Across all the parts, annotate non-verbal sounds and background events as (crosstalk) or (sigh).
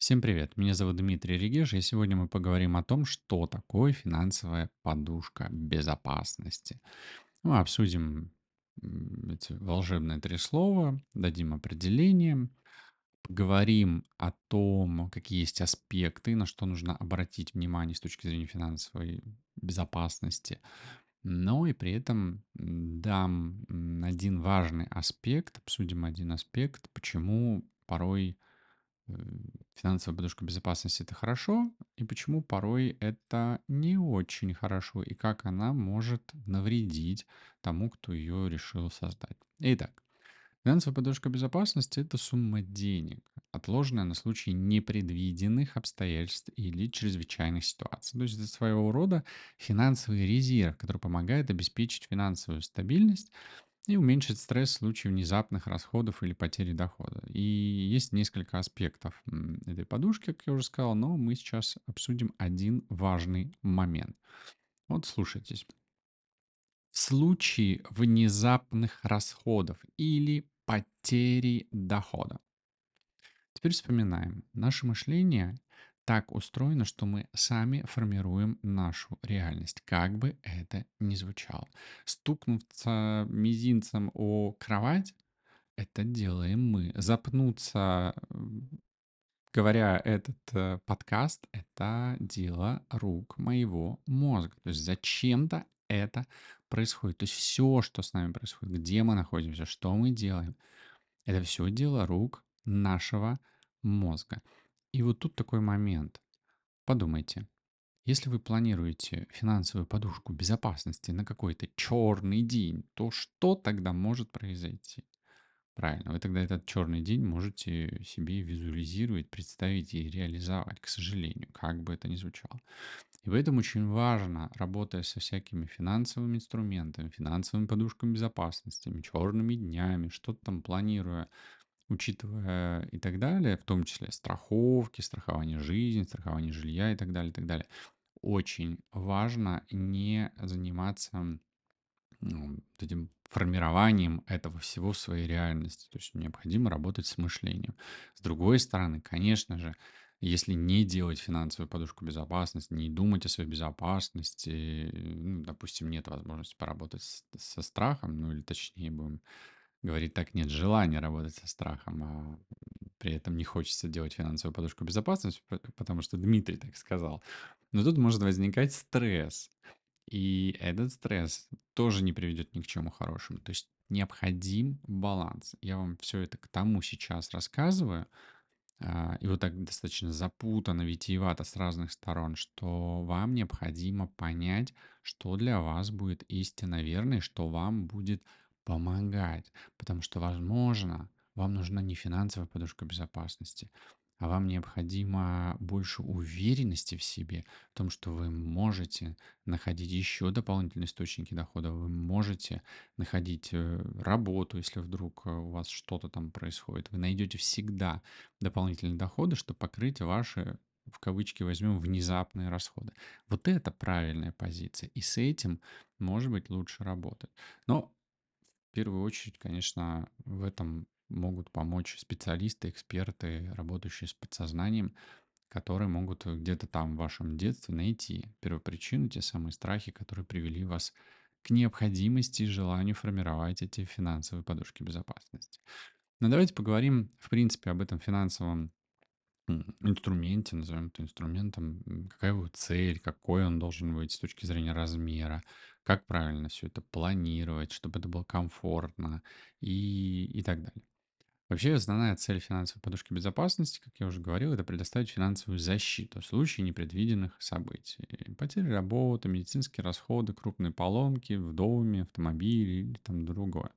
Всем привет, меня зовут Дмитрий Регеш, и сегодня мы поговорим о том, что такое финансовая подушка безопасности. Мы обсудим м, эти волшебные три слова, дадим определение, поговорим о том, какие есть аспекты, на что нужно обратить внимание с точки зрения финансовой безопасности. Но и при этом дам один важный аспект, обсудим один аспект, почему порой э, финансовая подушка безопасности это хорошо, и почему порой это не очень хорошо, и как она может навредить тому, кто ее решил создать. Итак, финансовая подушка безопасности это сумма денег, отложенная на случай непредвиденных обстоятельств или чрезвычайных ситуаций. То есть это своего рода финансовый резерв, который помогает обеспечить финансовую стабильность и уменьшить стресс в случае внезапных расходов или потери дохода. И есть несколько аспектов этой подушки, как я уже сказал, но мы сейчас обсудим один важный момент. Вот слушайтесь. В случае внезапных расходов или потери дохода. Теперь вспоминаем. Наше мышление так устроено, что мы сами формируем нашу реальность, как бы это ни звучало. Стукнуться мизинцем о кровать это делаем мы. Запнуться, говоря этот э, подкаст, это дело рук моего мозга. То есть зачем-то это происходит. То есть все, что с нами происходит, где мы находимся, что мы делаем, это все дело рук нашего мозга. И вот тут такой момент. Подумайте, если вы планируете финансовую подушку безопасности на какой-то черный день, то что тогда может произойти? Правильно, вы тогда этот черный день можете себе визуализировать, представить и реализовать, к сожалению, как бы это ни звучало. И поэтому очень важно, работая со всякими финансовыми инструментами, финансовыми подушками безопасности, черными днями, что-то там планируя, учитывая и так далее, в том числе страховки, страхование жизни, страхование жилья и так далее, и так далее. Очень важно не заниматься ну, этим формированием этого всего в своей реальности. То есть необходимо работать с мышлением. С другой стороны, конечно же, если не делать финансовую подушку безопасности, не думать о своей безопасности, ну, допустим, нет возможности поработать с- со страхом, ну или точнее будем говорить так, нет желания работать со страхом, а при этом не хочется делать финансовую подушку безопасности, потому что Дмитрий так сказал. Но тут может возникать стресс. И этот стресс тоже не приведет ни к чему хорошему. То есть необходим баланс. Я вам все это к тому сейчас рассказываю, а, и вот так достаточно запутанно, витиевато с разных сторон, что вам необходимо понять, что для вас будет истинно верно и что вам будет помогать. Потому что, возможно, вам нужна не финансовая подушка безопасности, а вам необходимо больше уверенности в себе, в том, что вы можете находить еще дополнительные источники дохода, вы можете находить э, работу, если вдруг э, у вас что-то там происходит. Вы найдете всегда дополнительные доходы, чтобы покрыть ваши в кавычки возьмем внезапные расходы. Вот это правильная позиция. И с этим, может быть, лучше работать. Но в первую очередь, конечно, в этом могут помочь специалисты, эксперты, работающие с подсознанием, которые могут где-то там в вашем детстве найти первопричину, те самые страхи, которые привели вас к необходимости и желанию формировать эти финансовые подушки безопасности. Но давайте поговорим, в принципе, об этом финансовом инструменте, назовем это инструментом, какая его цель, какой он должен быть с точки зрения размера, как правильно все это планировать, чтобы это было комфортно и, и так далее. Вообще основная цель финансовой подушки безопасности, как я уже говорил, это предоставить финансовую защиту в случае непредвиденных событий. Потери работы, медицинские расходы, крупные поломки в доме, автомобиле или там другое.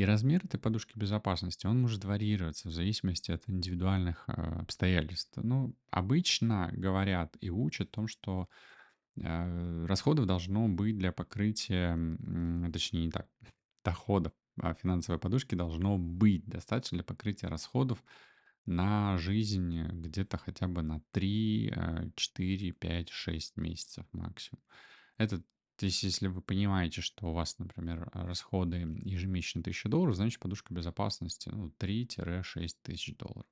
И размер этой подушки безопасности, он может варьироваться в зависимости от индивидуальных э, обстоятельств. Ну, обычно говорят и учат о том, что э, расходов должно быть для покрытия, точнее не так, (laughs) доходов а, финансовой подушки должно быть достаточно для покрытия расходов на жизнь где-то хотя бы на 3, э, 4, 5, 6 месяцев максимум. Это то есть, если вы понимаете, что у вас, например, расходы ежемесячно 1000 долларов, значит, подушка безопасности ну, 3-6 тысяч долларов.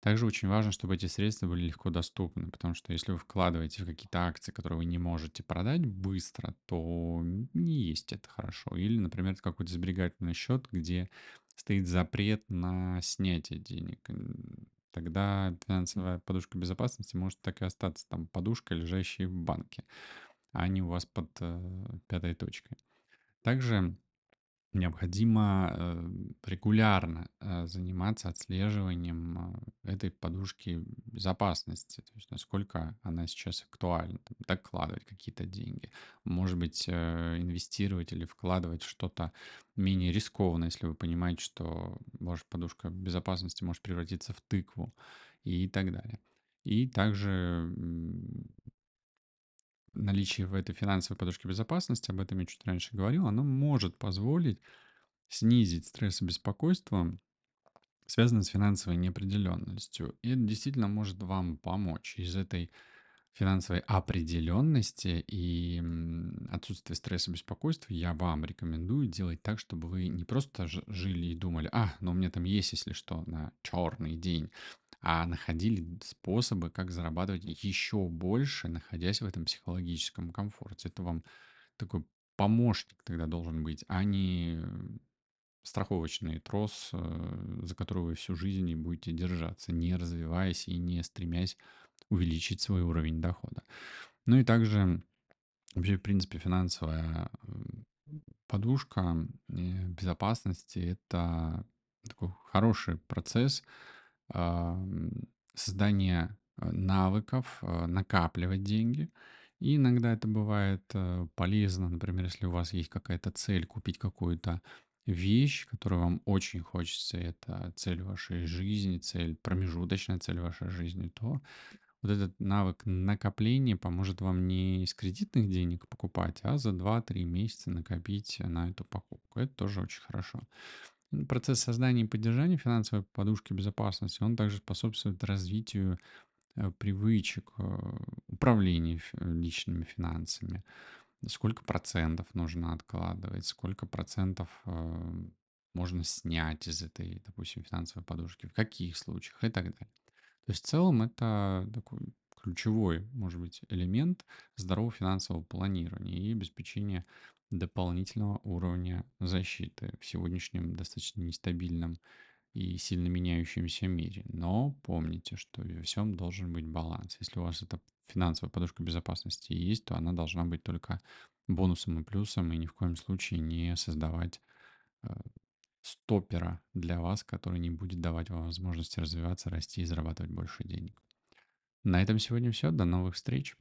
Также очень важно, чтобы эти средства были легко доступны, потому что если вы вкладываете в какие-то акции, которые вы не можете продать быстро, то не есть это хорошо. Или, например, какой-то сберегательный счет, где стоит запрет на снятие денег. Тогда финансовая подушка безопасности может так и остаться там подушкой, лежащей в банке, а не у вас под э, пятой точкой. Также Необходимо, э, регулярно, э, заниматься отслеживанием, а, этой подушки безопасности. То есть насколько она сейчас актуальна. Там докладывать какие-то деньги. Может быть, э, инвестировать или вкладывать что-то менее рискованное, если вы понимаете, что ваша подушка безопасности может превратиться в тыкву и так далее. И также, наличие в этой финансовой подушке безопасности, об этом я чуть раньше говорил, оно может позволить снизить стресс и беспокойство, связанное с финансовой неопределенностью. И это действительно может вам помочь из этой финансовой определенности и отсутствия стресса и беспокойства я вам рекомендую делать так, чтобы вы не просто жили и думали, а, ну у меня там есть, если что, на черный день, а находили способы, как зарабатывать еще больше, находясь в этом психологическом комфорте. Это вам такой помощник тогда должен быть, а не страховочный трос, э, за который вы всю жизнь и будете держаться, не развиваясь и не стремясь увеличить свой уровень дохода. Ну и также вообще, в принципе, финансовая подушка э, безопасности– это такой хороший процесс м, создания э, навыков, э, накапливать деньги. И иногда это бывает э, полезно, например, если у вас есть какая-то цель, купить какую-то вещь, которую вам очень хочется, это цель вашей жизни, цель, промежуточная цель вашей жизни, то вот этот навык накопления поможет вам не из кредитных денег покупать, а за два-три месяца накопить на эту покупку. Это тоже очень хорошо. Процесс создания и поддержания финансовой подушки безопасности, он также способствует развитию э, привычек э, управления ф- личными финансами. Сколько процентов нужно откладывать, сколько процентов э, можно снять из этой, допустим, финансовой подушки, в каких случаях и так далее. То есть в целом это такой ключевой, может быть, элемент здорового финансового планирования и обеспечения дополнительного уровня защиты в сегодняшнем достаточно нестабильном и сильно меняющемся мире. Но помните, что во всем должен быть баланс. Если у вас эта финансовая подушка безопасности есть, то она должна быть только бонусом и плюсом, и ни в коем случае не создавать э, стопера для вас, который не будет давать вам возможности развиваться, расти и зарабатывать больше денег. На этом сегодня все. До новых встреч.